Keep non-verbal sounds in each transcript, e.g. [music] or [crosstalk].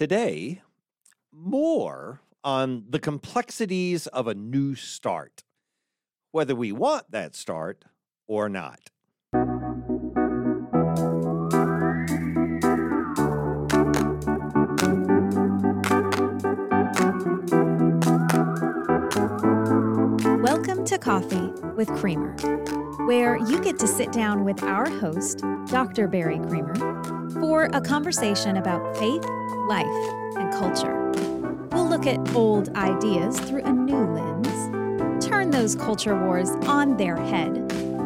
Today, more on the complexities of a new start, whether we want that start or not. Welcome to Coffee with Creamer, where you get to sit down with our host, Dr. Barry Creamer, for a conversation about faith, life, and culture. We'll look at old ideas through a new lens, turn those culture wars on their head,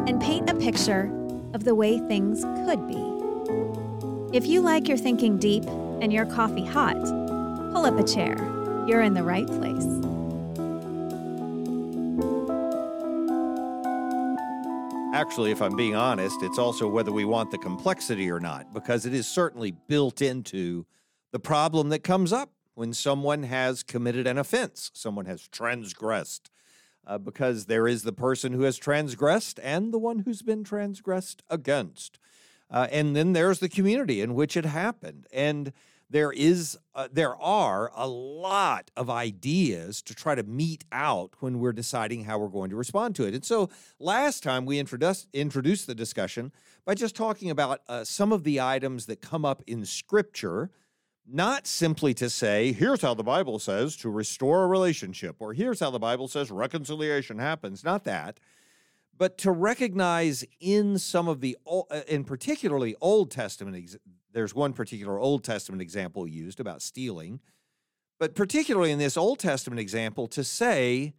and paint a picture of the way things could be. If you like your thinking deep and your coffee hot, pull up a chair. You're in the right place. Actually, if I'm being honest, it's also whether we want the complexity or not, because it is certainly built into the problem that comes up when someone has committed an offense, someone has transgressed. Uh, because there is the person who has transgressed and the one who's been transgressed against. Uh, and then there's the community in which it happened. And there is uh, there are a lot of ideas to try to meet out when we're deciding how we're going to respond to it. And so last time we introduced introduced the discussion by just talking about uh, some of the items that come up in Scripture, not simply to say here's how the Bible says to restore a relationship, or here's how the Bible says reconciliation happens. Not that but to recognize in some of the uh, in particularly old testament there's one particular Old Testament example used about stealing, but particularly in this Old Testament example, to say,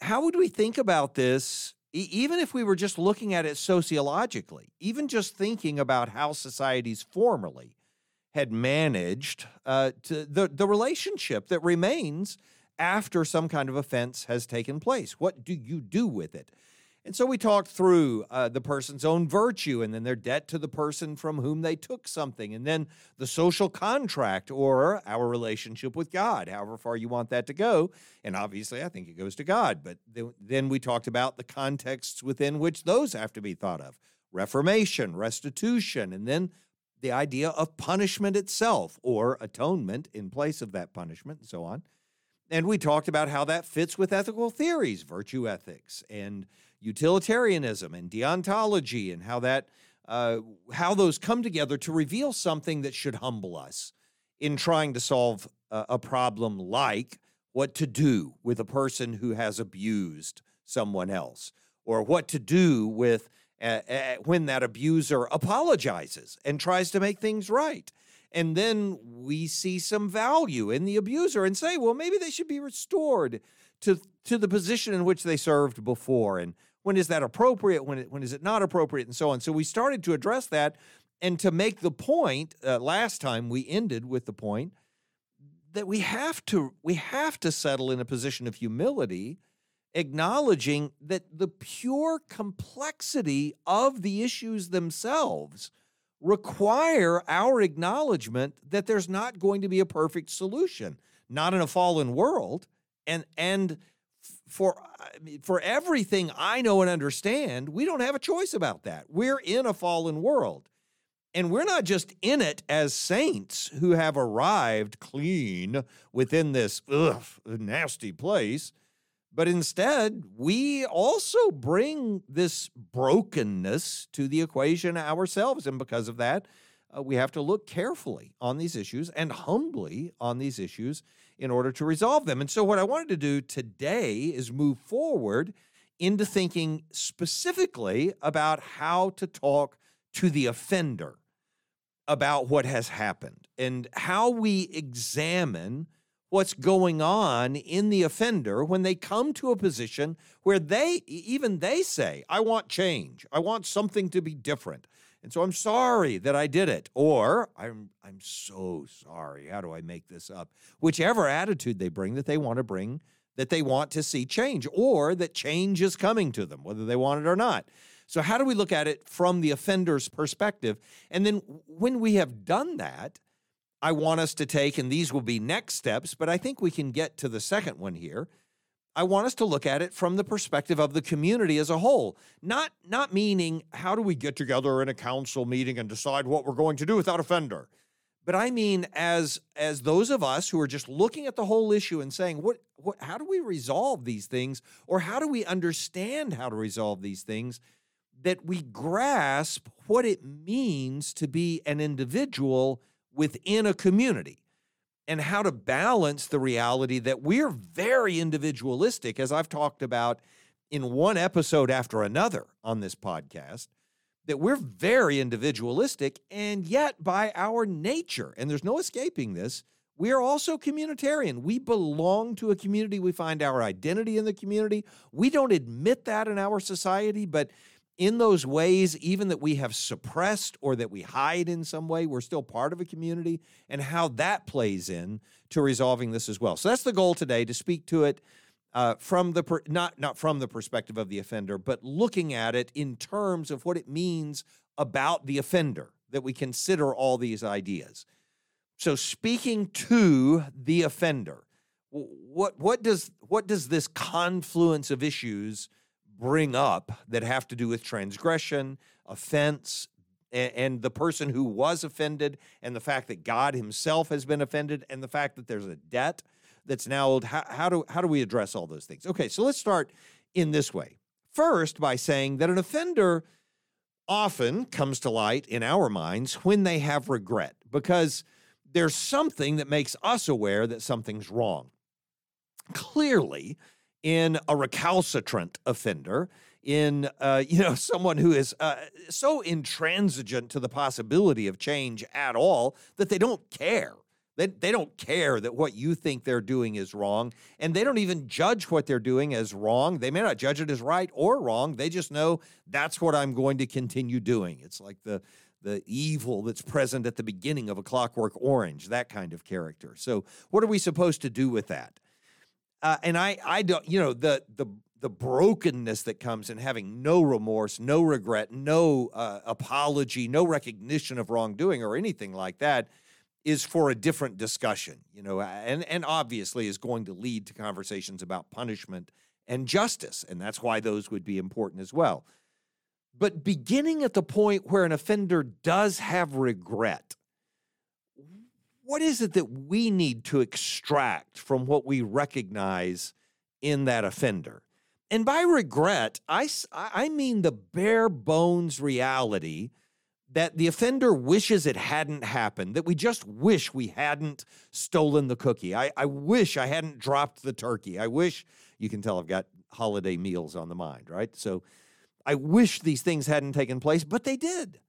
how would we think about this, e- even if we were just looking at it sociologically, even just thinking about how societies formerly had managed uh, to, the, the relationship that remains after some kind of offense has taken place? What do you do with it? And so we talked through uh, the person's own virtue and then their debt to the person from whom they took something, and then the social contract or our relationship with God, however far you want that to go. And obviously, I think it goes to God. But th- then we talked about the contexts within which those have to be thought of reformation, restitution, and then the idea of punishment itself or atonement in place of that punishment, and so on. And we talked about how that fits with ethical theories, virtue ethics, and utilitarianism and deontology and how that uh, how those come together to reveal something that should humble us in trying to solve a, problem like what to do with a person who has abused someone else or what to do with uh, uh, when that abuser apologizes and tries to make things right. And then we see some value in the abuser and say well maybe they should be restored to to the position in which they served before. And when is that appropriate? When, it, when is it not appropriate? And so on. So we started to address that. And to make the point, uh, last time we ended with the point that we have to we have to settle in a position of humility acknowledging that the pure complexity of the issues themselves require our acknowledgement that there's not going to be a perfect solution not in a fallen world and and for for everything I know and understand, we don't have a choice about that. We're in a fallen world. And we're not just in it as saints who have arrived clean within this ugh, nasty place, but instead, we also bring this brokenness to the equation ourselves. And because of that, uh, we have to look carefully on these issues and humbly on these issues in order to resolve them. And so, what I wanted to do today is move forward into thinking specifically about how to talk to the offender about what has happened and how we examine what's going on in the offender when they come to a position where they even they say i want change i want something to be different and so I'm sorry that I did it. Or I'm I'm so sorry. How do I make this up? Whichever attitude they bring that they want to bring, that they want to see change, or that change is coming to them, whether they want it or not. So, how do we look at it from the offender's perspective? And then when we have done that, I want us to take, and these will be next steps, but I think we can get to the second one here I want us to look at it from the perspective of the community as a whole. Not not meaning how do we get together in a council meeting and decide what we're going to do without offender, but I mean as as those of us who are just looking at the whole issue and saying, what what how do we resolve these things or how do we understand how to resolve these things that we grasp what it means to be an individual within a community and how to balance the reality that we're very individualistic as I've talked about in one episode after another on this podcast that we're very individualistic and yet by our nature and there's no escaping this we are also communitarian. We belong to a community. We find our identity in the community. We don't admit that in our society, but in those ways, even that we have suppressed or that we hide in some way, we're still part of a community, and how that plays in to resolving this as well. So that's the goal today to speak to it uh, from the per, not not from the perspective of the offender, but looking at it in terms of what it means about the offender. That we consider all these ideas. So speaking to the offender, what what does what does this confluence of issues bring up that have to do with transgression, offense, and, the person who was offended, and the fact that God Himself has been offended, and the fact that there's a debt that's now old. How do how do we address all those things? Okay, so let's start in this way. First, by saying that an offender often comes to light in our minds when they have regret, because there's something that makes us aware that something's wrong. Clearly, in a recalcitrant offender, in uh, you know [laughs] someone who is uh, so intransigent to the possibility of change at all that they don't care. They, they don't care that what you think they're doing is wrong, and they don't even judge what they're doing as wrong. They may not judge it as right or wrong. They just know that's what I'm going to continue doing. It's like the the evil that's present at the beginning of a clockwork orange that kind of character so what are we supposed to do with that uh, and i i don't you know the the the brokenness that comes in having no remorse no regret no uh, apology no recognition of wrongdoing or anything like that is for a different discussion you know and and obviously is going to lead to conversations about punishment and justice and that's why those would be important as well. But beginning at the point where an offender does have regret, what is it that we need to extract from what we recognize in that offender? And by regret, I, I mean the bare bones reality that the offender wishes it hadn't happened, that we just wish we hadn't stolen the cookie. I, I wish I hadn't dropped the turkey. I wish, you can tell I've got holiday meals on the mind, right? So, I wish these things hadn't taken place, but they did.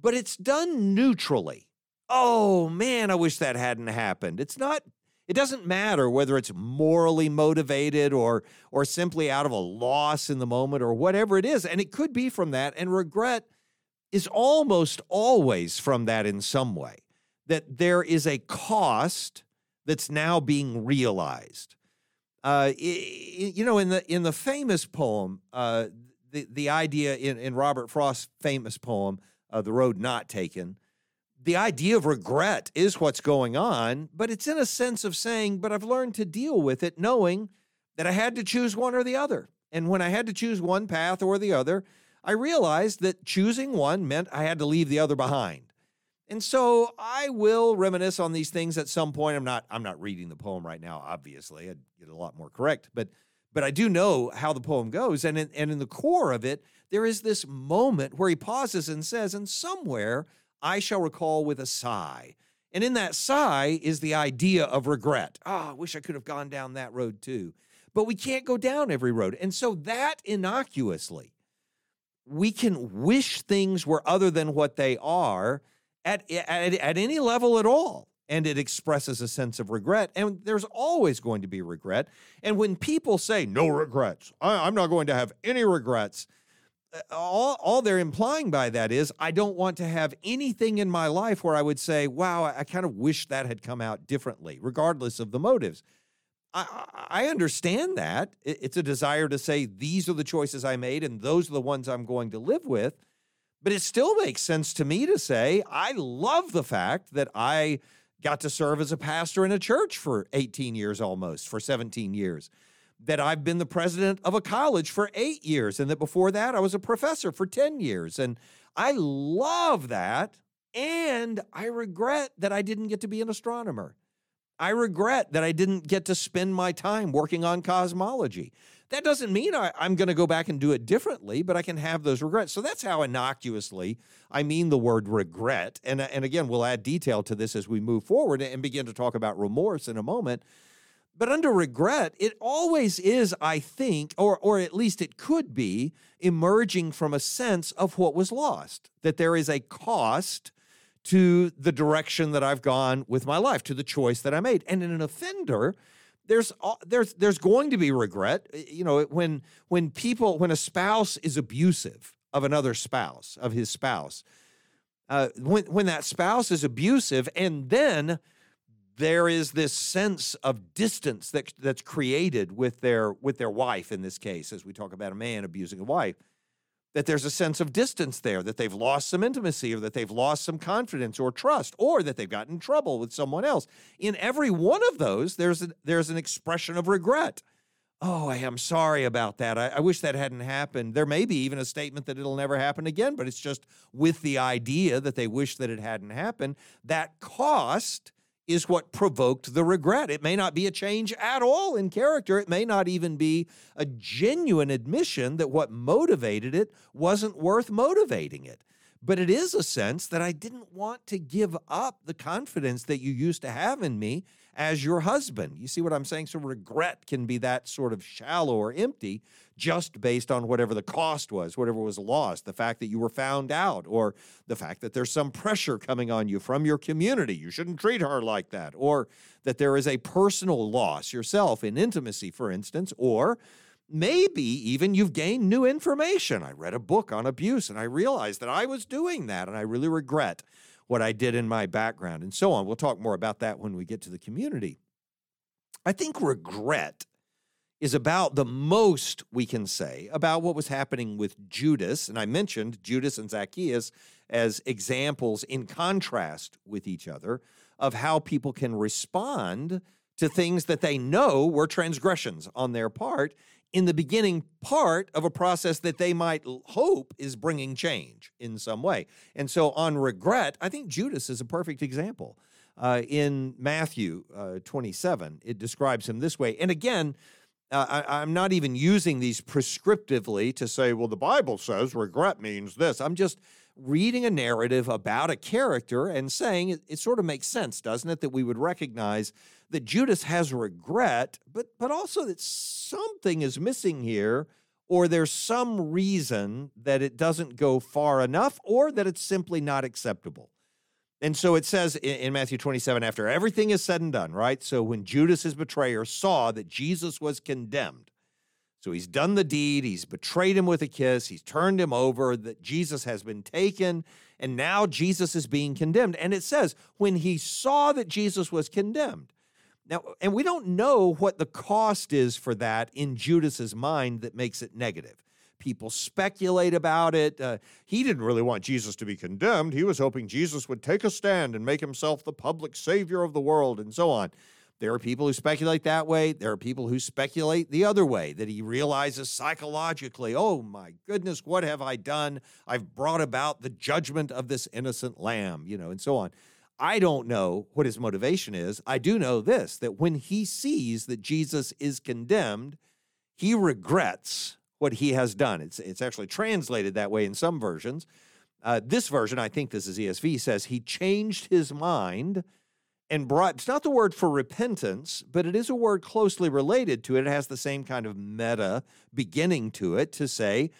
But it's done neutrally. Oh man, I wish that hadn't happened. It's not it doesn't matter whether it's morally motivated or or simply out of a loss in the moment or whatever it is and it could be from that and regret is almost always from that in some way that there is a cost that's now being realized uh, you know in the in the famous poem uh, the, the idea in, in Robert Frost's famous poem, uh, The Road Not Taken, the idea of regret is what's going on, but it's in a sense of saying, but I've learned to deal with it knowing that I had to choose one or the other. And when I had to choose one path or the other, I realized that choosing one meant I had to leave the other behind. And so I will reminisce on these things at some point. I'm not I'm not reading the poem right now, obviously. I'd get a lot more correct, but but I do know how the poem goes. And in, and in the core of it, there is this moment where he pauses and says, And somewhere I shall recall with a sigh. And in that sigh is the idea of regret. Ah, oh, I wish I could have gone down that road too. But we can't go down every road. And so that innocuously, we can wish things were other than what they are at, at, at any level at all and it expresses a sense of regret. And there's always going to be regret. And when people say, no regrets, I, am not going to have any regrets, all, all they're implying by that is, I don't want to have anything in my life where I would say, wow, I, I kind of wish that had come out differently, regardless of the motives. I, I understand that. It's a desire to say, these are the choices I made, and those are the ones I'm going to live with. But it still makes sense to me to say, I love the fact that I got to serve as a pastor in a church for 18 years almost, for 17 years. That I've been the president of a college for eight years, and that before that I was a professor for 10 years. And I love that. And I regret that I didn't get to be an astronomer. I regret that I didn't get to spend my time working on cosmology. That doesn't mean I, am going to go back and do it differently, but I can have those regrets. So that's how innocuously I mean the word regret. And, and again, we'll add detail to this as we move forward and begin to talk about remorse in a moment. But under regret, it always is, I think, or, or at least it could be, emerging from a sense of what was lost, that there is a cost to the direction that I've gone with my life, to the choice that I made. And in an offender, there's there's there's going to be regret you know when when people when a spouse is abusive of another spouse of his spouse uh, when when that spouse is abusive and then there is this sense of distance that that's created with their with their wife in this case as we talk about a man abusing a wife that there's a sense of distance there, that they've lost some intimacy or that they've lost some confidence or trust or that they've gotten in trouble with someone else. In every one of those, there's, a, there's an expression of regret. Oh, I am sorry about that. I, I wish that hadn't happened. There may be even a statement that it'll never happen again, but it's just with the idea that they wish that it hadn't happened. That cost is what provoked the regret. It may not be a change at all in character. It may not even be a genuine admission that what motivated it wasn't worth motivating it. But it is a sense that I didn't want to give up the confidence that you used to have in me as your husband. You see what I'm saying? So regret can be that sort of shallow or empty just based on whatever the cost was, whatever was lost, the fact that you were found out, or the fact that there's some pressure coming on you from your community. You shouldn't treat her like that, or that there is a personal loss yourself in intimacy, for instance, or maybe even you've gained new information. I read a book on abuse and I realized that I was doing that and I really regret what I did in my background and so on. We'll talk more about that when we get to the community. I think regret is about the most we can say about what was happening with Judas. And I mentioned Judas and Zacchaeus as examples in contrast with each other of how people can respond to things that they know were transgressions on their part in the beginning part of a process that they might hope is bringing change in some way. And so, on regret, I think Judas is a perfect example. Uh, in Matthew uh, 27, it describes him this way. And again, uh, I, I'm not even using these prescriptively to say, well, the Bible says regret means this. I'm just reading a narrative about a character and saying it, it, sort of makes sense, doesn't it, that we would recognize that Judas has regret, but but also that something is missing here, or there's some reason that it doesn't go far enough, or that it's simply not acceptable. And so it says in, in Matthew 27, after everything is said and done, right? So when Judas, his betrayer, saw that Jesus was condemned, so he's done the deed, he's betrayed him with a kiss, he's turned him over, that Jesus has been taken, and now Jesus is being condemned. And it says, when he saw that Jesus was condemned. Now, and we don't know what the cost is for that in Judas's mind that makes it negative. People speculate about it. Uh, he didn't really want Jesus to be condemned. He was hoping Jesus would take a stand and make himself the public savior of the world and so on. There are people who speculate that way. There are people who speculate the other way, that he realizes psychologically, oh my goodness, what have I done? I've brought about the judgment of this innocent lamb, you know, and so on. I don't know what his motivation is. I do know this that when he sees that Jesus is condemned, he regrets what he has done. It's, it's actually translated that way in some versions. Uh, this version, I think this is ESV, says he changed his mind and brought, it's not the word for repentance, but it is a word closely related to it. It has the same kind of meta beginning to it to say,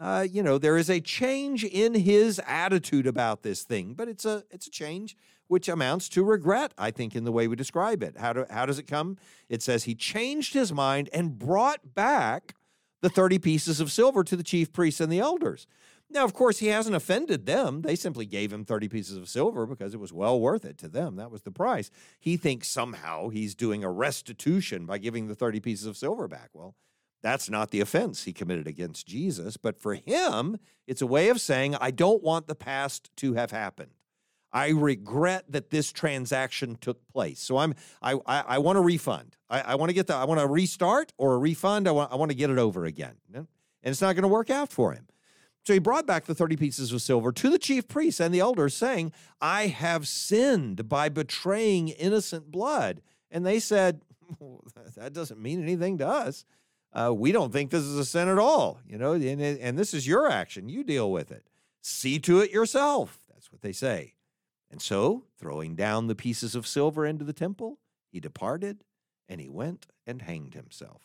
uh, you know, there is a change in his attitude about this thing, but it's a it's a change which amounts to regret, I think, in the way we describe it. How do how does it come? It says he changed his mind and brought back the 30 pieces of silver to the chief priests and the elders. Now, of course, he hasn't offended them. They simply gave him 30 pieces of silver because it was well worth it to them. That was the price. He thinks somehow he's doing a restitution by giving the 30 pieces of silver back. Well, that's not the offense he committed against Jesus. But for him, it's a way of saying, I don't want the past to have happened. I regret that this transaction took place. So I'm I I, I want a refund. I, I want to get the I want to restart or a refund. I want I want to get it over again. And it's not going to work out for him. So he brought back the 30 pieces of silver to the chief priests and the elders, saying, I have sinned by betraying innocent blood. And they said, well, [laughs] That doesn't mean anything to us. Uh, we don't think this is a sin at all, you know, and, and this is your action. You deal with it. See to it yourself. That's what they say. And so, throwing down the pieces of silver into the temple, he departed and he went and hanged himself.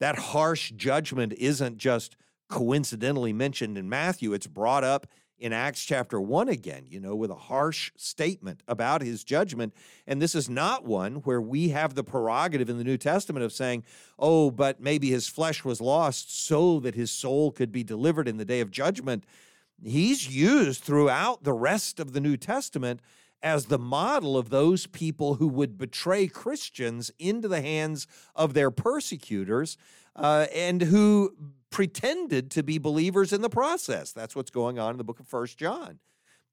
That harsh judgment isn't just coincidentally mentioned in Matthew, it's brought up in Acts chapter 1 again, you know, with a harsh statement about his judgment. And this is not one where we have the prerogative in the New Testament of saying, oh, but maybe his flesh was lost so that his soul could be delivered in the day of judgment. He's used throughout the rest of the New Testament as the model of those people who would betray Christians into the hands of their persecutors uh, and who pretended to be believers in the process. That's what's going on in the book of First John.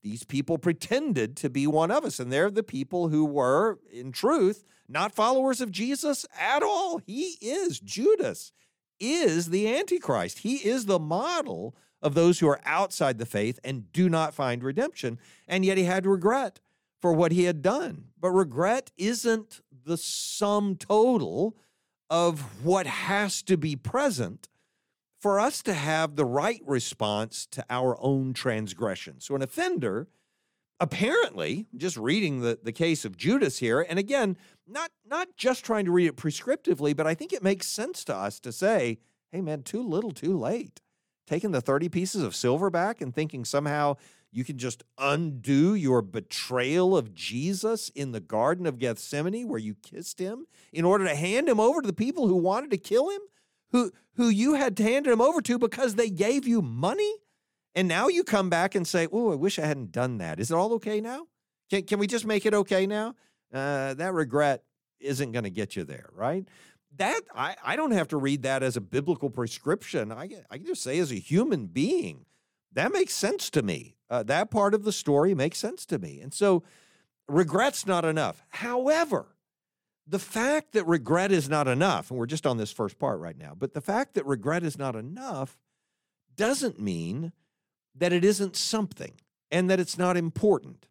These people pretended to be one of us, and they're the people who were, in truth, not followers of Jesus at all. He is, Judas is the Antichrist. He is the model of those who are outside the faith and do not find redemption. And yet he had regret for what he had done. But regret isn't the sum total of what has to be present for us to have the right response to our own transgression. So, an offender, apparently, just reading the, the case of Judas here, and again, not, not just trying to read it prescriptively, but I think it makes sense to us to say, hey, man, too little, too late. Taking the 30 pieces of silver back and thinking somehow you can just undo your betrayal of Jesus in the Garden of Gethsemane where you kissed him in order to hand him over to the people who wanted to kill him, who, who you had to hand him over to because they gave you money. And now you come back and say, Oh, I wish I hadn't done that. Is it all okay now? Can, can we just make it okay now? Uh, that regret isn't going to get you there, right? That I, I don't have to read that as a biblical prescription. I, I can just say as a human being, that makes sense to me. Uh, that part of the story makes sense to me. And so regret's not enough. However, the fact that regret is not enough, and we're just on this first part right now, but the fact that regret is not enough doesn't mean that it isn't something and that it's not important.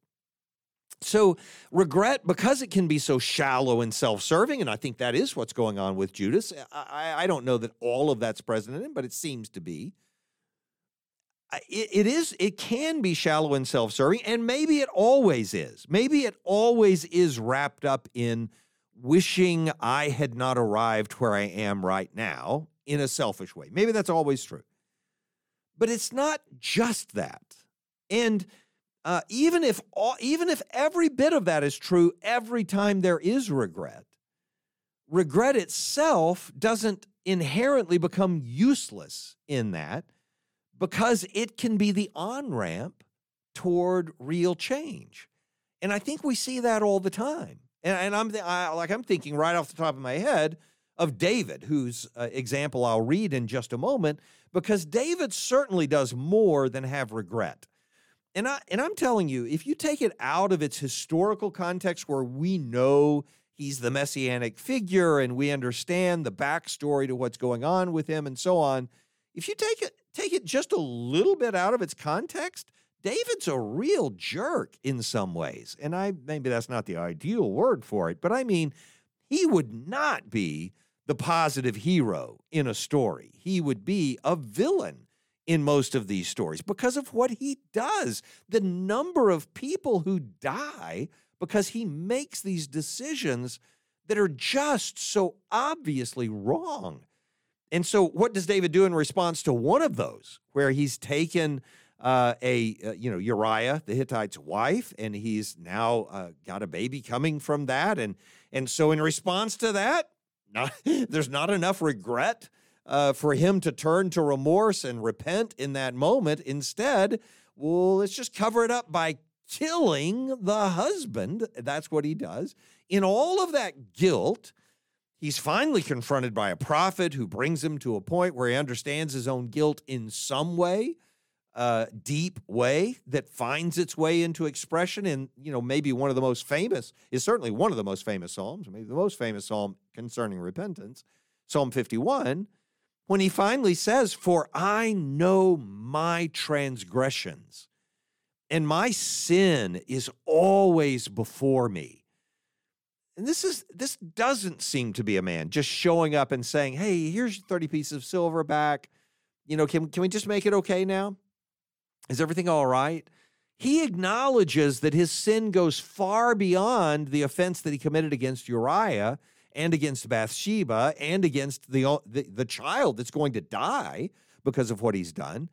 So, regret, because it can be so shallow and self serving, and I think that is what's going on with Judas. I, I, don't know that all of that's present in him, but it seems to be. It, it is it can be shallow and self-serving and maybe it always is. Maybe it always is wrapped up in wishing i had not arrived where i am right now in a selfish way. Maybe that's always true. But it's not just that. And uh, even if all, even if every bit of that is true every time there is regret regret itself doesn't inherently become useless in that because it can be the on ramp toward real change. And I think we see that all the time. And, and I'm I, like I'm thinking right off the top of my head of David, whose uh, example I'll read in just a moment, because David certainly does more than have regret. And I and I'm telling you, if you take it out of its historical context where we know he's the messianic figure and we understand the backstory to what's going on with him and so on, if you take it take it just a little bit out of its context, David's a real jerk in some ways. And I maybe that's not the ideal word for it, but I mean, he would not be the positive hero in a story. He would be a villain in most of these stories because of what he does. The number of people who die because he makes these decisions that are just so obviously wrong. And so, what does David do in response to one of those, where he's taken uh, a uh, you know Uriah the Hittite's wife, and he's now uh, got a baby coming from that, and and so in response to that, not, [laughs] there's not enough regret uh, for him to turn to remorse and repent in that moment. Instead, well, let's just cover it up by killing the husband. That's what he does. In all of that guilt He's finally confronted by a prophet who brings him to a point where he understands his own guilt in some way, uh, deep way that finds its way into expression in, you know, maybe one of the most famous, is certainly one of the most famous Psalms, maybe the most famous Psalm concerning repentance, Psalm 51. When he finally says, For I know my transgressions, and my sin is always before me. And this is this doesn't seem to be a man just showing up and saying, "Hey, here's 30 pieces of silver back. You know, can can we just make it okay now? Is everything all right?" He acknowledges that his sin goes far beyond the offense that he committed against Uriah and against Bathsheba and against the, the, the child that's going to die because of what he's done.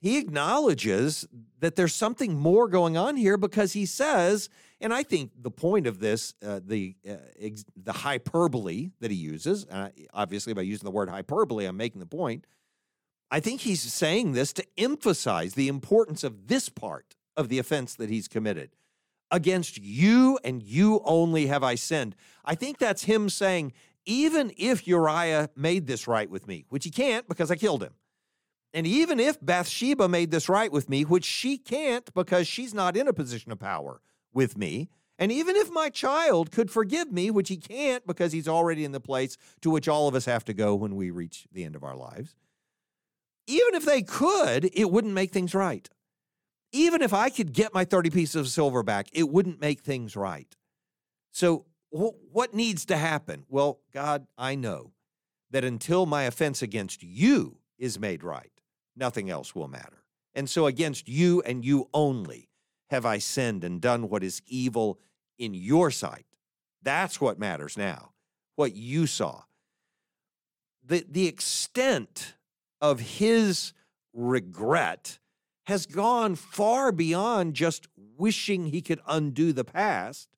He acknowledges that there's something more going on here because he says, and I think the point of this, uh, the uh, ex- the hyperbole that he uses, uh, obviously by using the word hyperbole, I'm making the point. I think he's saying this to emphasize the importance of this part of the offense that he's committed. Against you and you only have I sinned. I think that's him saying, even if Uriah made this right with me, which he can't because I killed him, and even if Bathsheba made this right with me, which she can't because she's not in a position of power with me, and even if my child could forgive me, which he can't because he's already in the place to which all of us have to go when we reach the end of our lives, even if they could, it wouldn't make things right even if I could get my 30 pieces of silver back, it wouldn't make things right. So, wh- what needs to happen? Well, God, I know that until my offense against you is made right, nothing else will matter. And so, against you and you only have I sinned and done what is evil in your sight. That's what matters now, what you saw. The, the extent of his regret has gone far beyond just wishing he could undo the past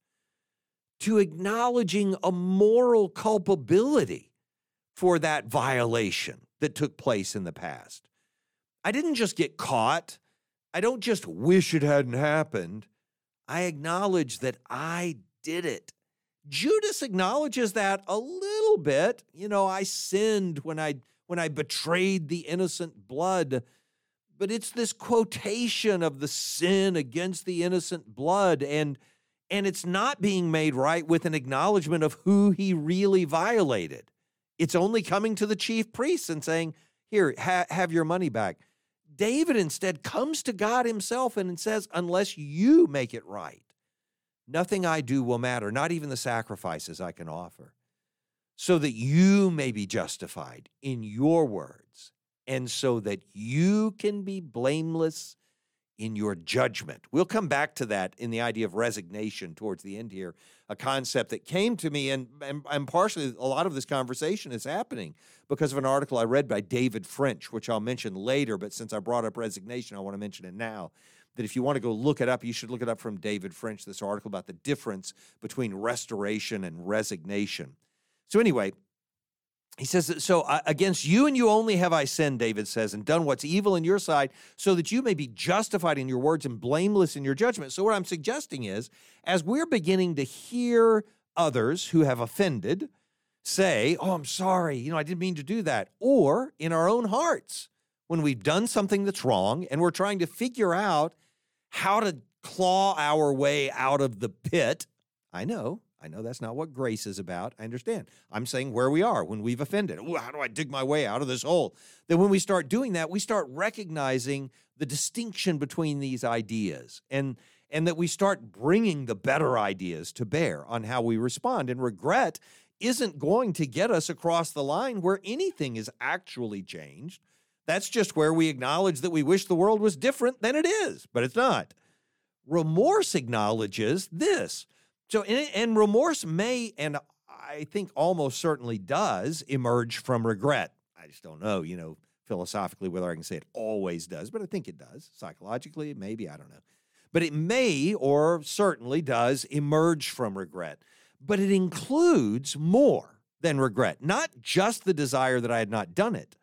to acknowledging a moral culpability for that violation that took place in the past. I didn't just get caught. I don't just wish it hadn't happened. I acknowledge that I did it. Judas acknowledges that a little bit. You know, I sinned when I when I betrayed the innocent blood but it's this quotation of the sin against the innocent blood and and it's not being made right with an acknowledgement of who he really violated. It's only coming to the chief priests and saying here ha- have your money back. David instead comes to god himself and says unless you make it right nothing i do will matter not even the sacrifices i can offer so that you may be justified in your words and so that you can be blameless in your judgment. We'll come back to that in the idea of resignation towards the end here, a concept that came to me, and, and, and, partially a lot of this conversation is happening because of an article I read by David French, which I'll mention later, but since I brought up resignation, I want to mention it now. That if you want to go look it up, you should look it up from David French, this article about the difference between restoration and resignation. So, anyway, he says, So uh, against you and you only have I sinned, David says, and done what's evil in your sight, so that you may be justified in your words and blameless in your judgment. So, what I'm suggesting is, as we're beginning to hear others who have offended say, Oh, I'm sorry, you know, I didn't mean to do that, or in our own hearts, when we've done something that's wrong and we're trying to figure out how to claw our way out of the pit, I know I know that's not what grace is about. I understand. I'm saying where we are when we've offended. Ooh, how do I dig my way out of this hole? Then, when we start doing that, we start recognizing the distinction between these ideas and, and that we start bringing the better ideas to bear on how we respond. And regret isn't going to get us across the line where anything is actually changed. That's just where we acknowledge that we wish the world was different than it is, but it's not. Remorse acknowledges this so, and, and remorse may, and I think almost certainly does, emerge from regret. I just don't know, you know, philosophically whether I can say it always does, but I think it does. Psychologically, maybe, I don't know. But it may or certainly does emerge from regret. But it includes more than regret, not just the desire that I had not done it,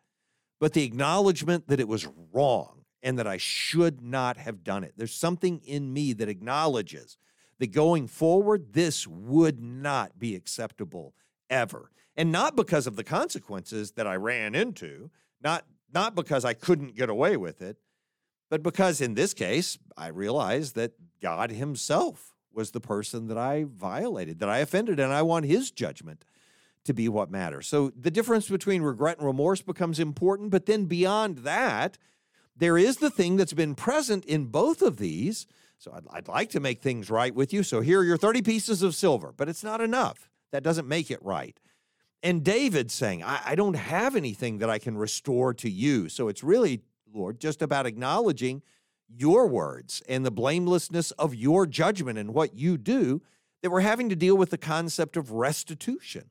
but the acknowledgement that it was wrong and that I should not have done it. There's something in me that acknowledges that going forward, this would not be acceptable ever. And not because of the consequences that I ran into, not, not because I couldn't get away with it, but because in this case, I realized that God Himself was the person that I violated, that I offended, and I want His judgment to be what matters. So the difference between regret and remorse becomes important. But then beyond that, there is the thing that's been present in both of these. So I'd, I'd like to make things right with you. So here are your 30 pieces of silver, but it's not enough. That doesn't make it right. And David saying, I, I don't have anything that I can restore to you. So it's really, Lord, just about acknowledging your words and the blamelessness of your judgment and what you do that we're having to deal with the concept of restitution.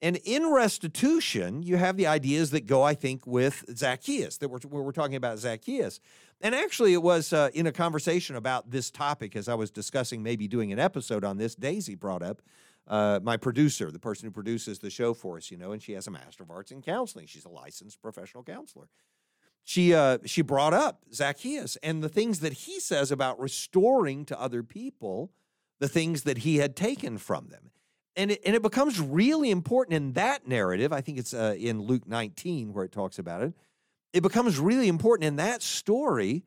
And in restitution, you have the ideas that go, I think, with Zacchaeus, that we're, we're talking about Zacchaeus. And actually, it was uh, in a conversation about this topic as I was discussing maybe doing an episode on this, Daisy brought up uh, my producer, the person who produces the show for us, you know, and she has a Master of Arts in Counseling. She's a licensed professional counselor. She, uh, she brought up Zacchaeus and the things that he says about restoring to other people the things that he had taken from them and it, and it becomes really important in that narrative. I think it's uh, in Luke 19 where it talks about it. It becomes really important in that story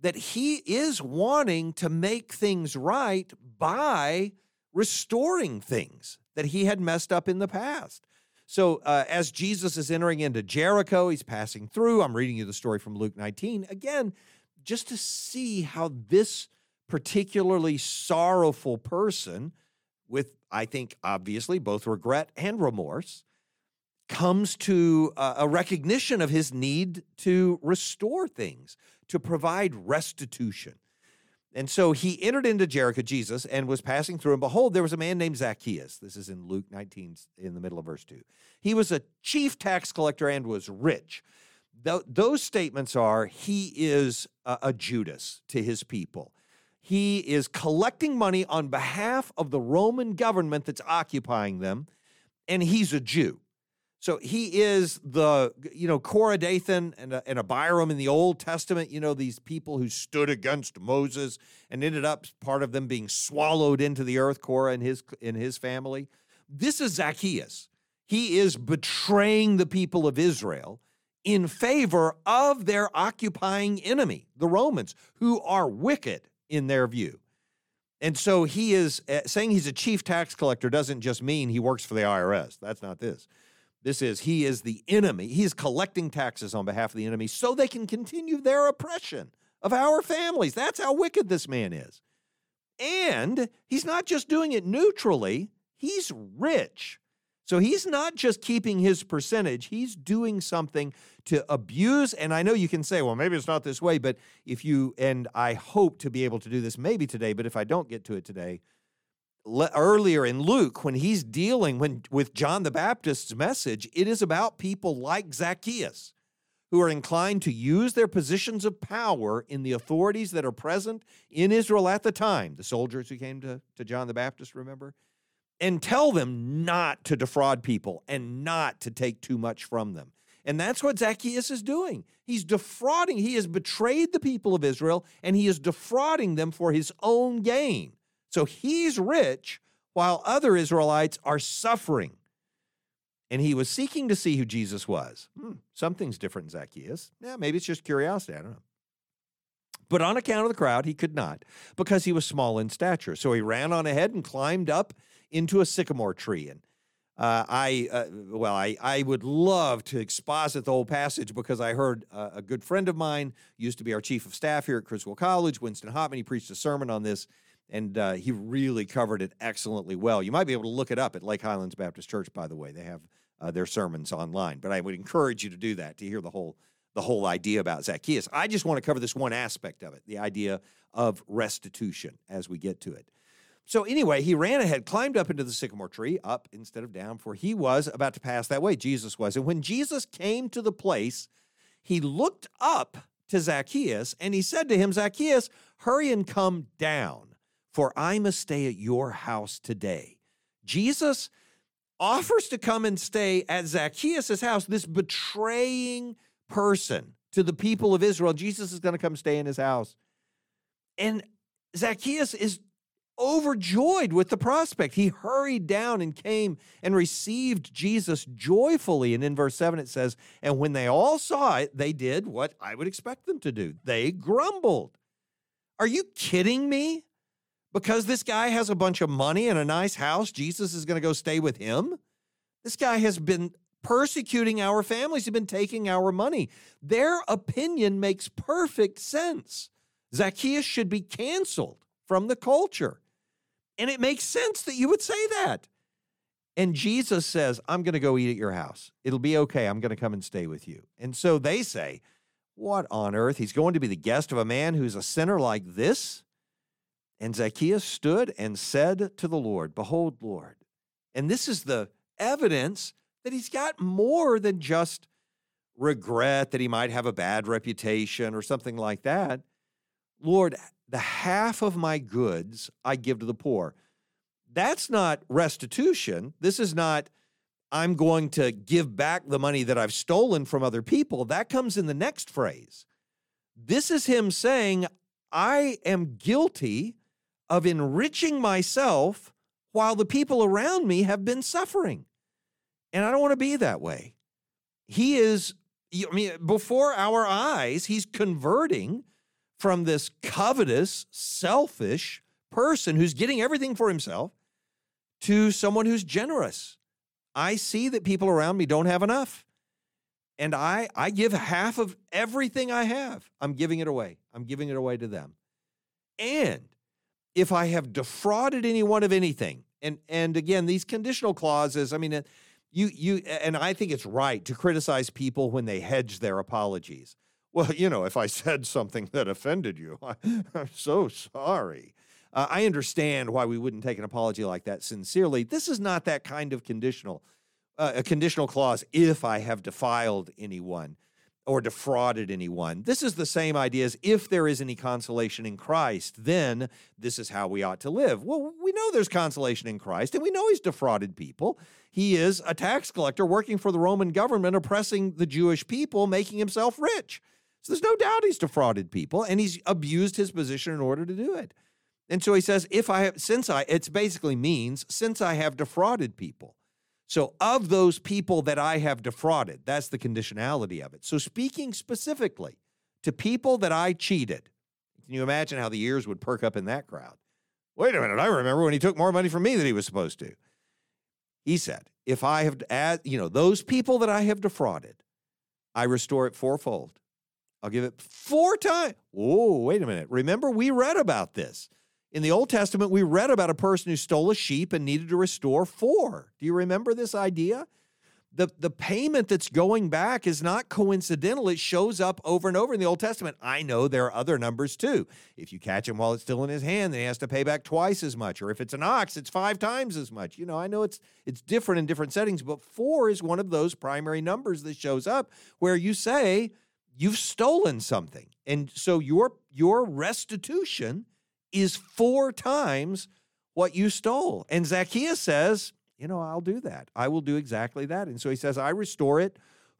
that he is wanting to make things right by restoring things that he had messed up in the past. So, uh, as Jesus is entering into Jericho, he's passing through. I'm reading you the story from Luke 19. Again, just to see how this particularly sorrowful person with, I think, obviously both regret and remorse, comes to uh, a recognition of his need to restore things, to provide restitution. And so he entered into Jericho, Jesus, and was passing through. And behold, there was a man named Zacchaeus. This is in Luke 19, in the middle of verse 2. He was a chief tax collector and was rich. Th- those statements are he is a, a Judas to his people. He is collecting money on behalf of the Roman government that's occupying them, and he's a Jew. So he is the, you know, Korah Dathan and, and Abiram in the Old Testament, you know, these people who stood against Moses and ended up part of them being swallowed into the earth, Korah and his, and his family. This is Zacchaeus. He is betraying the people of Israel in favor of their occupying enemy, the Romans, who are wicked in their view. And so he is uh, saying he's a chief tax collector doesn't just mean he works for the IRS. That's not this. This is he is the enemy. He is collecting taxes on behalf of the enemy so they can continue their oppression of our families. That's how wicked this man is. And he's not just doing it neutrally, he's rich. So he's not just keeping his percentage, he's doing something to abuse. And I know you can say, well, maybe it's not this way, but if you, and I hope to be able to do this maybe today, but if I don't get to it today, le- earlier in Luke, when he's dealing when, with John the Baptist's message, it is about people like Zacchaeus who are inclined to use their positions of power in the authorities that are present in Israel at the time, the soldiers who came to, to John the Baptist, remember? and tell them not to defraud people and not to take too much from them. And that's what Zacchaeus is doing. He's defrauding, he has betrayed the people of Israel and he is defrauding them for his own gain. So he's rich while other Israelites are suffering. And he was seeking to see who Jesus was. Hmm, something's different Zacchaeus. Yeah, maybe it's just curiosity. I don't know. But on account of the crowd, he could not because he was small in stature. So he ran on ahead and climbed up into a sycamore tree. And uh, I, uh, well, I, I would love to exposit the whole passage because I heard uh, a good friend of mine used to be our chief of staff here at Criswell College, Winston Hopman, He preached a sermon on this, and uh, he really covered it excellently well. You might be able to look it up at Lake Highlands Baptist Church, by the way. They have uh, their sermons online, but I would encourage you to do that to hear the whole the whole idea about Zacchaeus. I just want to cover this one aspect of it, the idea of restitution as we get to it. So anyway, he ran ahead, climbed up into the sycamore tree, up instead of down, for he was about to pass that way. Jesus was. And when Jesus came to the place, he looked up to Zacchaeus and he said to him, Zacchaeus, hurry and come down, for I must stay at your house today. Jesus offers to come and stay at Zacchaeus' house, this betraying person to the people of Israel. Jesus is going to come stay in his house. And Zacchaeus is overjoyed with the prospect. He hurried down and came and received Jesus joyfully. And in verse 7, it says, And when they all saw it, they did what I would expect them to do they grumbled. Are you kidding me? Because this guy has a bunch of money and a nice house, Jesus is going to go stay with him? This guy has been persecuting our families, he's been taking our money. Their opinion makes perfect sense. Zacchaeus should be canceled from the culture. And it makes sense that you would say that. And Jesus says, I'm going to go eat at your house. It'll be okay. I'm going to come and stay with you. And so they say, What on earth? He's going to be the guest of a man who's a sinner like this? And Zacchaeus stood and said to the Lord, Behold, Lord. And this is the evidence that he's got more than just regret that he might have a bad reputation or something like that. Lord, the half of my goods I give to the poor. That's not restitution. This is not, I'm going to give back the money that I've stolen from other people. That comes in the next phrase. This is him saying, I am guilty of enriching myself while the people around me have been suffering. And I don't want to be that way. He is, I mean, before our eyes, he's converting from this covetous, selfish person who's getting everything for himself to someone who's generous. I see that people around me don't have enough. And I, I give half of everything I have. I'm giving it away. I'm giving it away to them. And if I have defrauded anyone of anything, and and again, these conditional clauses, I mean, uh, you you and I think it's right to criticize people when they hedge their apologies. Well, you know, if I said something that offended you, [laughs] I, am so sorry. Uh, I understand why we wouldn't take an apology like that sincerely. This is not that kind of conditional, uh, a conditional clause. If I have defiled anyone or defrauded anyone, this is the same idea as if there is any consolation in Christ, then this is how we ought to live. Well, we know there's consolation in Christ, and we know he's defrauded people. He is a tax collector working for the Roman government, oppressing the Jewish people, making himself rich. So there's no doubt he's defrauded people and he's abused his position in order to do it. And so he says, if I have, since I, it basically means, since I have defrauded people. So of those people that I have defrauded, that's the conditionality of it. So speaking specifically to people that I cheated, can you imagine how the ears would perk up in that crowd? Wait a minute, I remember when he took more money from me than he was supposed to. He said, if I have, you know, those people that I have defrauded, I restore it fourfold. I'll give it four times. Oh, wait a minute. Remember, we read about this. In the Old Testament, we read about a person who stole a sheep and needed to restore four. Do you remember this idea? The, the payment that's going back is not coincidental. It shows up over and over in the Old Testament. I know there are other numbers too. If you catch him while it's still in his hand, then he has to pay back twice as much. Or if it's an ox, it's five times as much. You know, I know it's it's different in different settings, but four is one of those primary numbers that shows up where you say, you've stolen something. And so your your restitution is four times what you stole. And Zacchaeus says, you know, I'll do that. I will do exactly that. And so he says, I restore it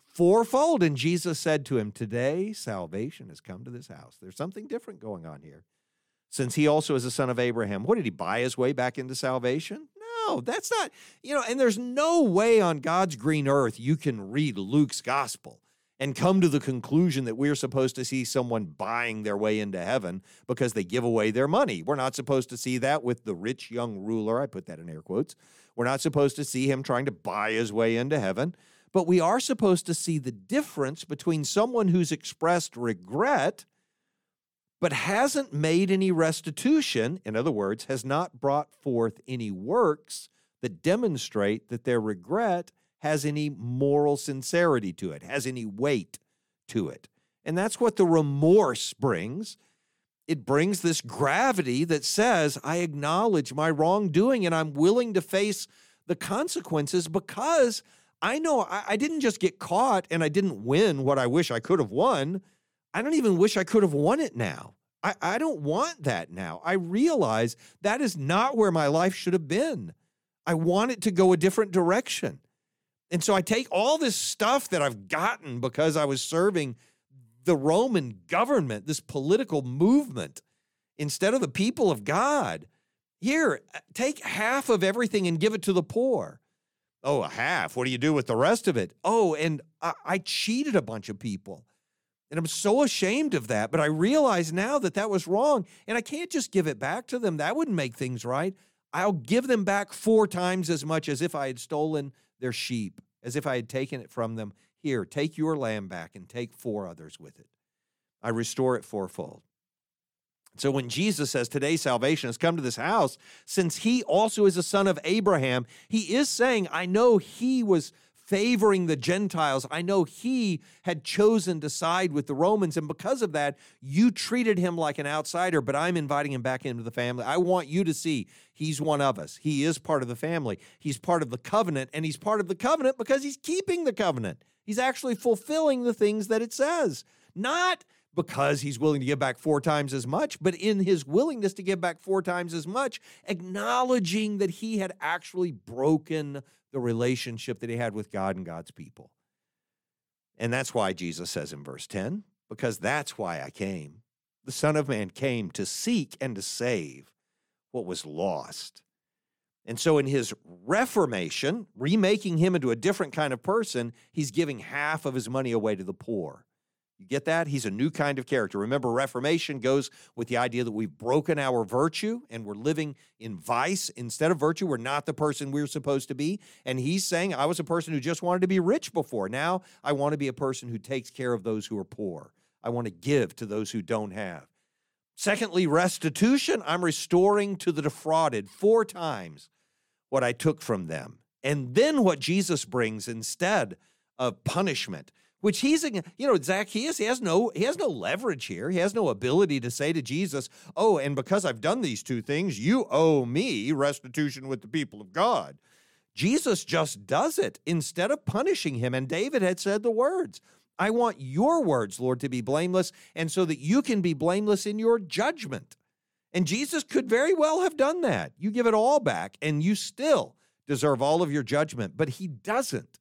fourfold. And Jesus said to him, Today salvation has come to this house. There's something different going on here. Since he also is a son of Abraham, what did he buy his way back into salvation? No, that's not, you know, and there's no way on God's green earth you can read Luke's gospel and come to the conclusion that we're supposed to see someone buying their way into heaven because they give away their money. We're not supposed to see that with the rich young ruler. I put that in air quotes. We're not supposed to see him trying to buy his way into heaven. But we are supposed to see the difference between someone who's expressed regret but hasn't made any restitution, in other words, has not brought forth any works that demonstrate that their regret has any moral sincerity to it, has any weight to it. And that's what the remorse brings. It brings this gravity that says, I acknowledge my wrongdoing and I'm willing to face the consequences because I know I, I didn't just get caught and I didn't win what I wish I could have won. I don't even wish I could have won it now. I, I don't want that now. I realize that is not where my life should have been. I want it to go a different direction. And so I take all this stuff that I've gotten because I was serving the Roman government, this political movement, instead of the people of God. Here, take half of everything and give it to the poor. Oh, a half. What do you do with the rest of it? Oh, and I, I cheated a bunch of people. And I'm so ashamed of that. But I realize now that that was wrong. And I can't just give it back to them. That wouldn't make things right. I'll give them back four times as much as if I had stolen their sheep, as if I had taken it from them. Here, take your lamb back and take four others with it. I restore it fourfold. So when Jesus says today salvation has come to this house, since he also is a son of Abraham, he is saying, I know he was favoring the Gentiles. I know he had chosen to side with the Romans. And because of that, you treated him like an outsider, but I'm inviting him back into the family. I want you to see he's one of us. He is part of the family. He's part of the covenant, and he's part of the covenant because he's keeping the covenant. He's actually fulfilling the things that it says, not because he's willing to give back four times as much, but in his willingness to give back four times as much, acknowledging that he had actually broken the relationship that he had with God and God's people. And that's why Jesus says in verse 10, because that's why I came. The Son of Man came to seek and to save what was lost. And so, in his reformation, remaking him into a different kind of person, he's giving half of his money away to the poor. You get that? He's a new kind of character. Remember, Reformation goes with the idea that we've broken our virtue and we're living in vice instead of virtue. We're not the person we're supposed to be. And he's saying, I was a person who just wanted to be rich before. Now I want to be a person who takes care of those who are poor. I want to give to those who don't have. Secondly, restitution. I'm restoring to the defrauded four times what I took from them. And then what Jesus brings instead of punishment which he's you know Zacchaeus he has no he has no leverage here. He has no ability to say to Jesus oh and because I've done these two things you owe me restitution with the people of God. Jesus just does it instead of punishing him and David had said the words I want your words Lord to be blameless and so that you can be blameless in your judgment. And Jesus could very well have done that. You give it all back and you still deserve all of your judgment but he doesn't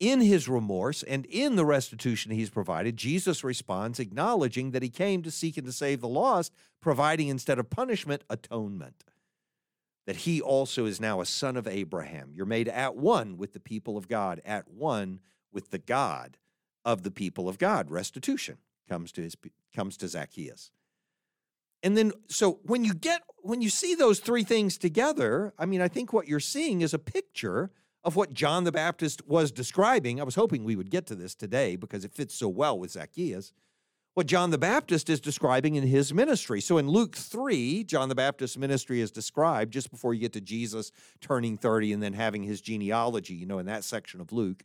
in his remorse and in the restitution he's provided, Jesus responds, acknowledging that he came to seek and to save the lost, providing instead of punishment, atonement. That he also is now a son of Abraham. You're made at one with the people of God, at one with the God of the people of God. Restitution comes to his comes to Zacchaeus. And then so when you get when you see those three things together, I mean I think what you're seeing is a picture of what John the Baptist was describing. I was hoping we would get to this today because it fits so well with Zacchaeus. What John the Baptist is describing in his ministry. So in Luke 3, John the Baptist's ministry is described just before you get to Jesus turning 30 and then having his genealogy, you know, in that section of Luke.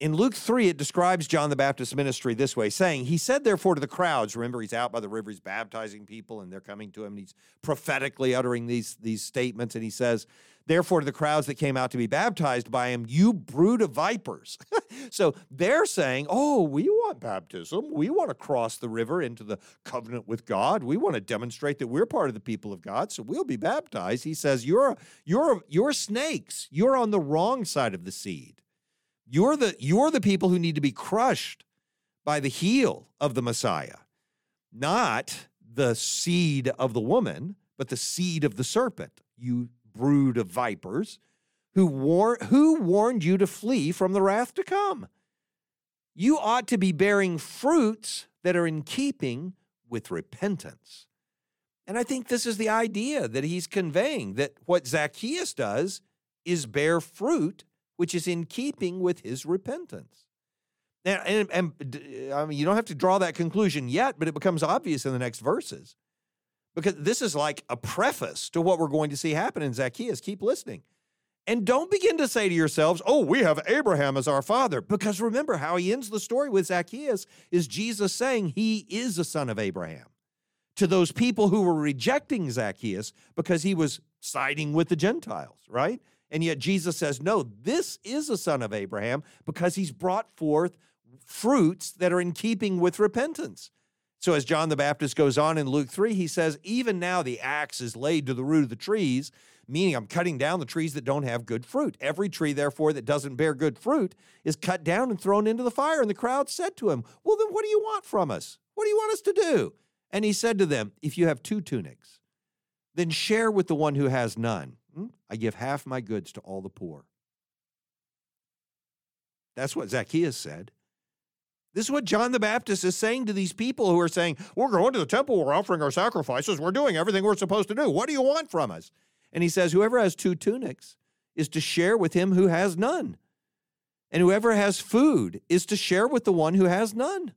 In Luke 3, it describes John the Baptist's ministry this way, saying, He said, therefore, to the crowds, remember, he's out by the river, he's baptizing people, and they're coming to him, and he's prophetically uttering these, these statements, and he says, Therefore, to the crowds that came out to be baptized by him, you brood of vipers. [laughs] so they're saying, Oh, we want baptism. We want to cross the river into the covenant with God. We want to demonstrate that we're part of the people of God, so we'll be baptized. He says, You're, you're, you're snakes. You're on the wrong side of the seed. You're the, you're the people who need to be crushed by the heel of the Messiah, not the seed of the woman, but the seed of the serpent. You brood of vipers, who, war- who warned you to flee from the wrath to come. You ought to be bearing fruits that are in keeping with repentance. And I think this is the idea that he's conveying that what Zacchaeus does is bear fruit which is in keeping with his repentance. Now, and, and, I mean, you don't have to draw that conclusion yet, but it becomes obvious in the next verses because this is like a preface to what we're going to see happen in Zacchaeus. Keep listening. And don't begin to say to yourselves, oh, we have Abraham as our father. Because remember how he ends the story with Zacchaeus is Jesus saying he is a son of Abraham to those people who were rejecting Zacchaeus because he was siding with the Gentiles, right? And yet Jesus says, no, this is a son of Abraham because he's brought forth fruits that are in keeping with repentance. So, as John the Baptist goes on in Luke 3, he says, Even now the axe is laid to the root of the trees, meaning I'm cutting down the trees that don't have good fruit. Every tree, therefore, that doesn't bear good fruit is cut down and thrown into the fire. And the crowd said to him, Well, then what do you want from us? What do you want us to do? And he said to them, If you have two tunics, then share with the one who has none. I give half my goods to all the poor. That's what Zacchaeus said. This is what John the Baptist is saying to these people who are saying, We're going to the temple, we're offering our sacrifices, we're doing everything we're supposed to do. What do you want from us? And he says, Whoever has two tunics is to share with him who has none. And whoever has food is to share with the one who has none.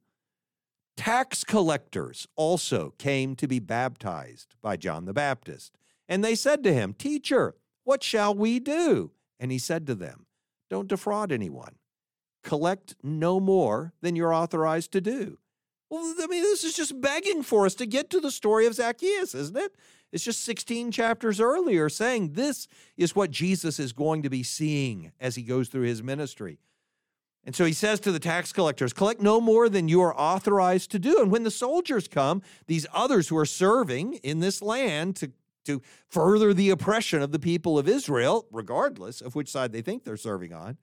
Tax collectors also came to be baptized by John the Baptist. And they said to him, Teacher, what shall we do? And he said to them, Don't defraud anyone. Collect no more than you're authorized to do. Well, I mean, this is just begging for us to get to the story of Zacchaeus, isn't it? It's just 16 chapters earlier saying this is what Jesus is going to be seeing as he goes through his ministry. And so he says to the tax collectors, collect no more than you are authorized to do. And when the soldiers come, these others who are serving in this land to, to further the oppression of the people of Israel, regardless of which side they think they're serving on,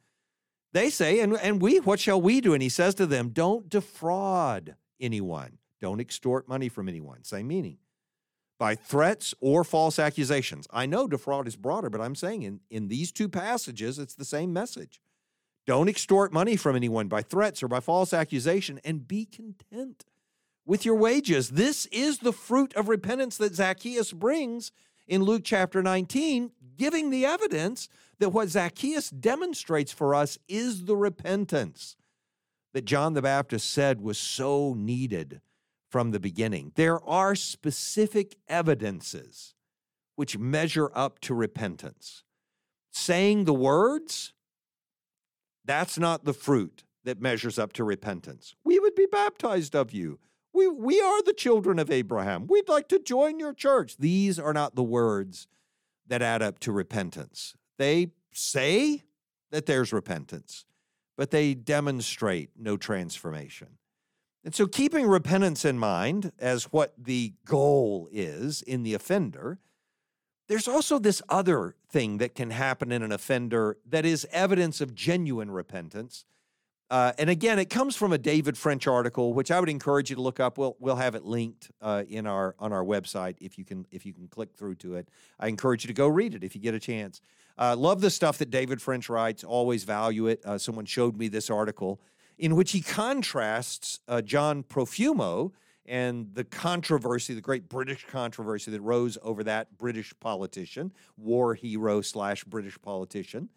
they say, and, and we, what shall we do? And he says to them, don't defraud anyone, don't extort money from anyone. Same meaning. By threats or false accusations. I know defraud is broader, but I'm saying in, in these two passages, it's the same message. Don't extort money from anyone by threats or by false accusation, and be content with your wages. This is the fruit of repentance that Zacchaeus brings in Luke chapter 19, giving the evidence that what Zacchaeus demonstrates for us is the repentance that John the Baptist said was so needed from the beginning. There are specific evidences which measure up to repentance. Saying the words, that's not the fruit that measures up to repentance. We would be baptized of you. We, we are the children of Abraham. We'd like to join your church. These are not the words that add up to repentance. They say that there's repentance, but they demonstrate no transformation. And so, keeping repentance in mind as what the goal is in the offender, there's also this other thing that can happen in an offender that is evidence of genuine repentance. Uh, and again, it comes from a David French article, which I would encourage you to look up. We'll we'll have it linked uh, in our on our website if you can if you can click through to it. I encourage you to go read it if you get a chance. Uh, love the stuff that David French writes. Always value it. Uh, someone showed me this article in which he contrasts uh, John Profumo and the controversy, the great British controversy that rose over that British politician, war hero slash British politician,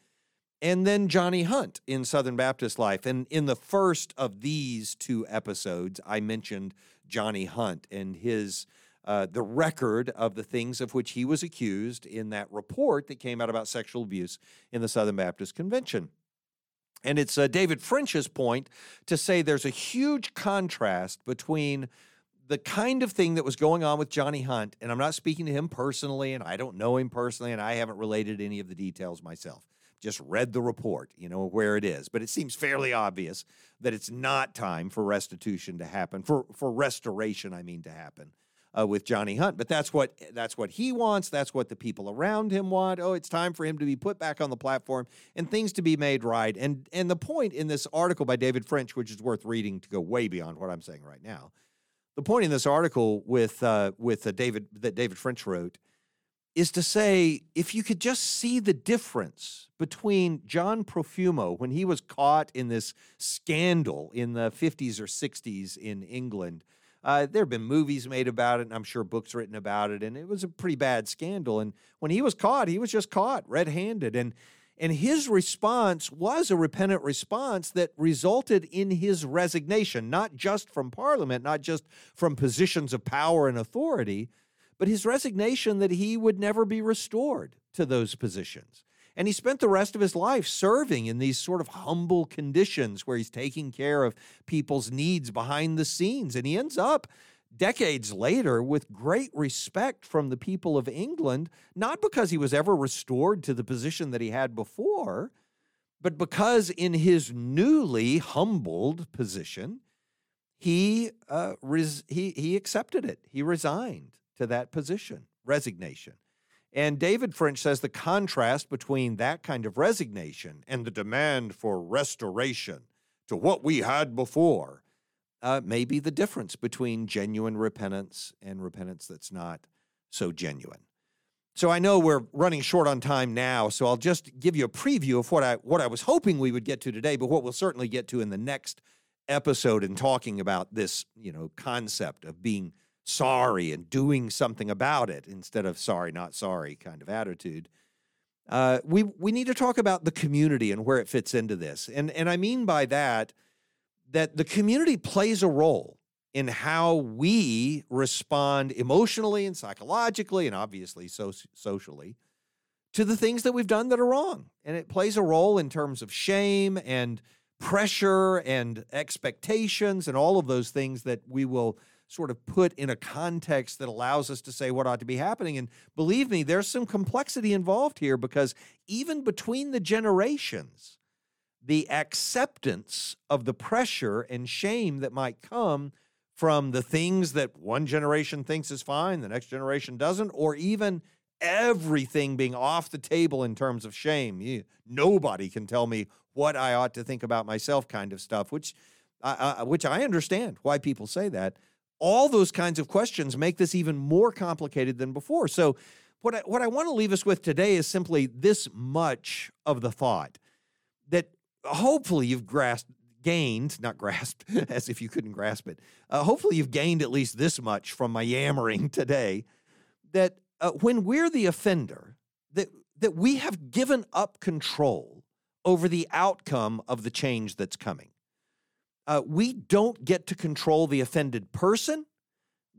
and then Johnny Hunt in Southern Baptist life. And in the first of these two episodes, I mentioned Johnny Hunt and his. Uh, the record of the things of which he was accused in that report that came out about sexual abuse in the Southern Baptist Convention. And it's uh, David French's point to say there's a huge contrast between the kind of thing that was going on with Johnny Hunt, and I'm not speaking to him personally, and I don't know him personally, and I haven't related any of the details myself. Just read the report, you know, where it is. But it seems fairly obvious that it's not time for restitution to happen, for, for restoration, I mean, to happen. Uh, with Johnny Hunt. But that's what that's what he wants. That's what the people around him want. Oh, it's time for him to be put back on the platform and things to be made right. And and the point in this article by David French, which is worth reading to go way beyond what I'm saying right now, the point in this article with uh, with uh, David that David French wrote is to say if you could just see the difference between John Profumo when he was caught in this scandal in the 50s or 60s in England. Uh, there have been movies made about it, and I'm sure books written about it, and it was a pretty bad scandal. And when he was caught, he was just caught red-handed, and and his response was a repentant response that resulted in his resignation, not just from Parliament, not just from positions of power and authority, but his resignation that he would never be restored to those positions. And he spent the rest of his life serving in these sort of humble conditions where he's taking care of people's needs behind the scenes. And he ends up decades later with great respect from the people of England, not because he was ever restored to the position that he had before, but because in his newly humbled position, he, uh, res- he, he accepted it. He resigned to that position, resignation. And David French says the contrast between that kind of resignation and the demand for restoration to what we had before uh, may be the difference between genuine repentance and repentance that's not so genuine. So I know we're running short on time now, so I'll just give you a preview of what I what I was hoping we would get to today, but what we'll certainly get to in the next episode in talking about this, you know, concept of being sorry and doing something about it instead of sorry, not sorry kind of attitude. Uh, we we need to talk about the community and where it fits into this, and and I mean by that that the community plays a role in how we respond emotionally and psychologically, and obviously so, socially, to the things that we've done that are wrong, and it plays a role in terms of shame and pressure and expectations and all of those things that we will sort of put in a context that allows us to say what ought to be happening. And believe me, there's some complexity involved here because even between the generations, the acceptance of the pressure and shame that might come from the things that one generation thinks is fine, the next generation doesn't, or even everything being off the table in terms of shame. You, nobody can tell me what I ought to think about myself, kind of stuff, which, uh, which I understand why people say that all those kinds of questions make this even more complicated than before. So, what I, what I want to leave us with today is simply this much of the thought that hopefully you've grasped, gained, not grasped, [laughs] as if you couldn't grasp it. Uh, hopefully you've gained at least this much from my yammering [laughs] today that uh, when we're the offender, that, that we have given up control over the outcome of the change that's coming. Uh, we don't get to control the offended person.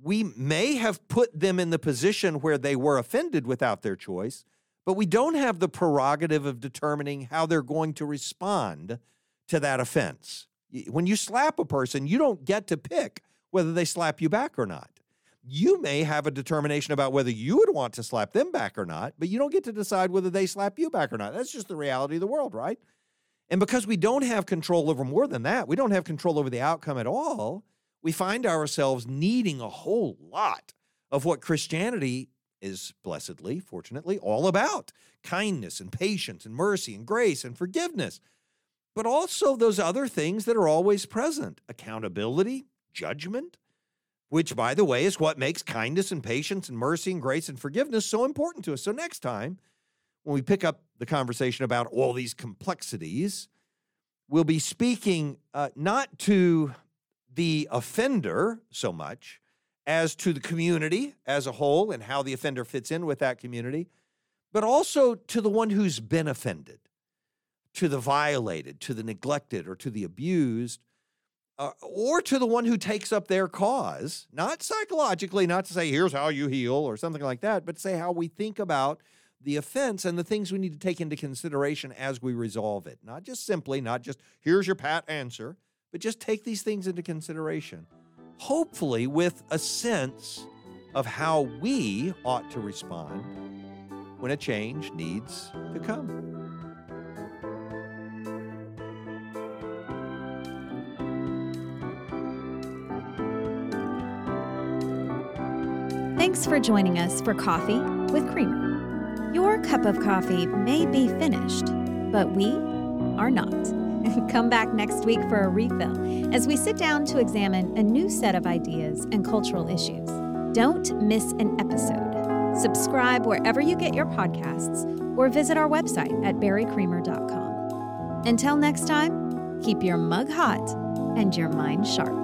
We may have put them in the position where they were offended without their choice, but we don't have the prerogative of determining how they're going to respond to that offense. When you slap a person, you don't get to pick whether they slap you back or not. You may have a determination about whether you would want to slap them back or not, but you don't get to decide whether they slap you back or not. That's just the reality of the world, right? And because we don't have control over more than that, we don't have control over the outcome at all, we find ourselves needing a whole lot of what Christianity is blessedly, fortunately, all about kindness and patience and mercy and grace and forgiveness. But also those other things that are always present accountability, judgment, which, by the way, is what makes kindness and patience and mercy and grace and forgiveness so important to us. So, next time, when we pick up the conversation about all these complexities, we'll be speaking uh, not to the offender so much as to the community as a whole and how the offender fits in with that community, but also to the one who's been offended, to the violated, to the neglected, or to the abused. Uh, or to the one who takes up their cause, not psychologically, not to say, here's how you heal or something like that, but say how we think about the offense and the things we need to take into consideration as we resolve it. Not just simply, not just here's your pat answer, but just take these things into consideration. Hopefully, with a sense of how we ought to respond when a change needs to come. Thanks for joining us for Coffee with Creamer. Your cup of coffee may be finished, but we are not. [laughs] Come back next week for a refill as we sit down to examine a new set of ideas and cultural issues. Don't miss an episode. Subscribe wherever you get your podcasts or visit our website at barrycreamer.com. Until next time, keep your mug hot and your mind sharp.